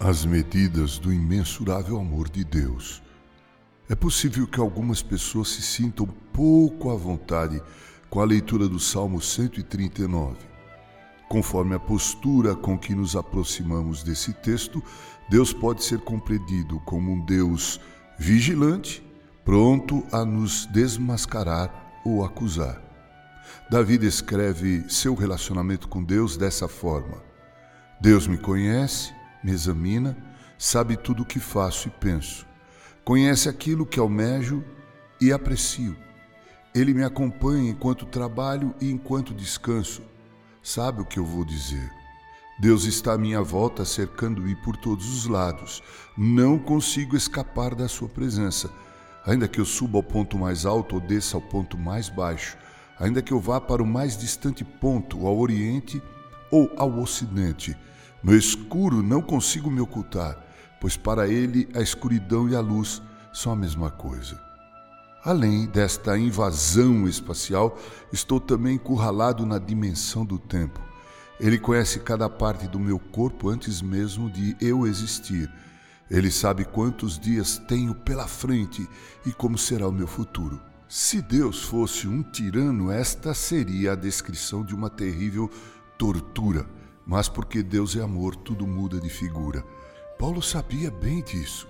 as medidas do imensurável amor de Deus. É possível que algumas pessoas se sintam pouco à vontade com a leitura do Salmo 139. Conforme a postura com que nos aproximamos desse texto, Deus pode ser compreendido como um Deus vigilante, pronto a nos desmascarar ou acusar. Davi descreve seu relacionamento com Deus dessa forma: Deus me conhece, me examina, sabe tudo o que faço e penso. Conhece aquilo que almejo e aprecio. Ele me acompanha enquanto trabalho e enquanto descanso. Sabe o que eu vou dizer. Deus está à minha volta, cercando-me por todos os lados. Não consigo escapar da sua presença. Ainda que eu suba ao ponto mais alto ou desça ao ponto mais baixo, ainda que eu vá para o mais distante ponto, ao oriente ou ao ocidente, no escuro não consigo me ocultar, pois para ele a escuridão e a luz são a mesma coisa. Além desta invasão espacial, estou também encurralado na dimensão do tempo. Ele conhece cada parte do meu corpo antes mesmo de eu existir. Ele sabe quantos dias tenho pela frente e como será o meu futuro. Se Deus fosse um tirano, esta seria a descrição de uma terrível tortura mas porque Deus é amor, tudo muda de figura. Paulo sabia bem disso.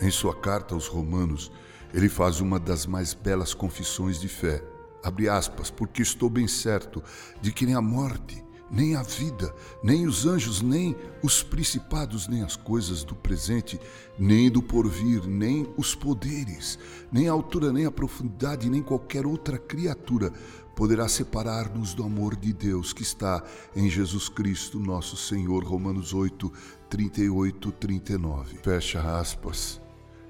Em sua carta aos Romanos, ele faz uma das mais belas confissões de fé. Abre aspas, porque estou bem certo de que nem a morte, nem a vida, nem os anjos, nem os principados, nem as coisas do presente, nem do porvir, nem os poderes, nem a altura, nem a profundidade, nem qualquer outra criatura poderá separar-nos do amor de Deus que está em Jesus Cristo, nosso Senhor. Romanos 8, 38, 39. Fecha aspas.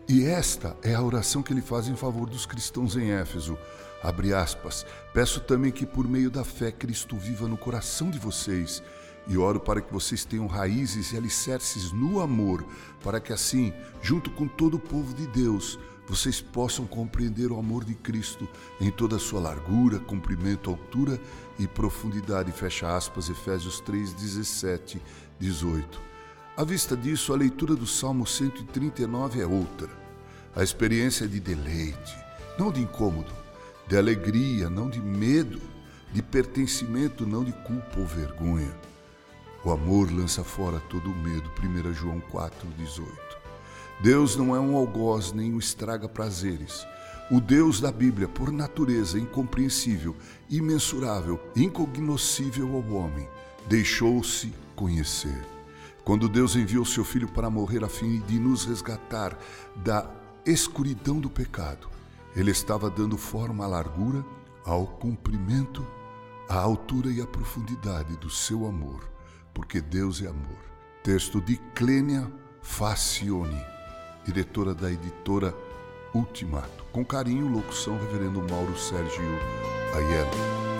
E esta é a oração que ele faz em favor dos cristãos em Éfeso. Abre aspas. Peço também que por meio da fé Cristo viva no coração de vocês. E oro para que vocês tenham raízes e alicerces no amor, para que assim, junto com todo o povo de Deus, vocês possam compreender o amor de Cristo em toda a sua largura, comprimento, altura e profundidade. Fecha aspas, Efésios 3, 17, 18. À vista disso, a leitura do Salmo 139 é outra. A experiência é de deleite, não de incômodo, de alegria, não de medo, de pertencimento, não de culpa ou vergonha. O amor lança fora todo o medo. 1 João 4, 18. Deus não é um algoz nem um estraga prazeres. O Deus da Bíblia, por natureza incompreensível, imensurável, incognoscível ao homem, deixou-se conhecer. Quando Deus enviou seu Filho para morrer a fim de nos resgatar da escuridão do pecado, ele estava dando forma à largura, ao comprimento, à altura e à profundidade do seu amor, porque Deus é amor. Texto de Clênia Facione diretora da editora Ultimato. Com carinho, locução Reverendo Mauro Sérgio Aiello.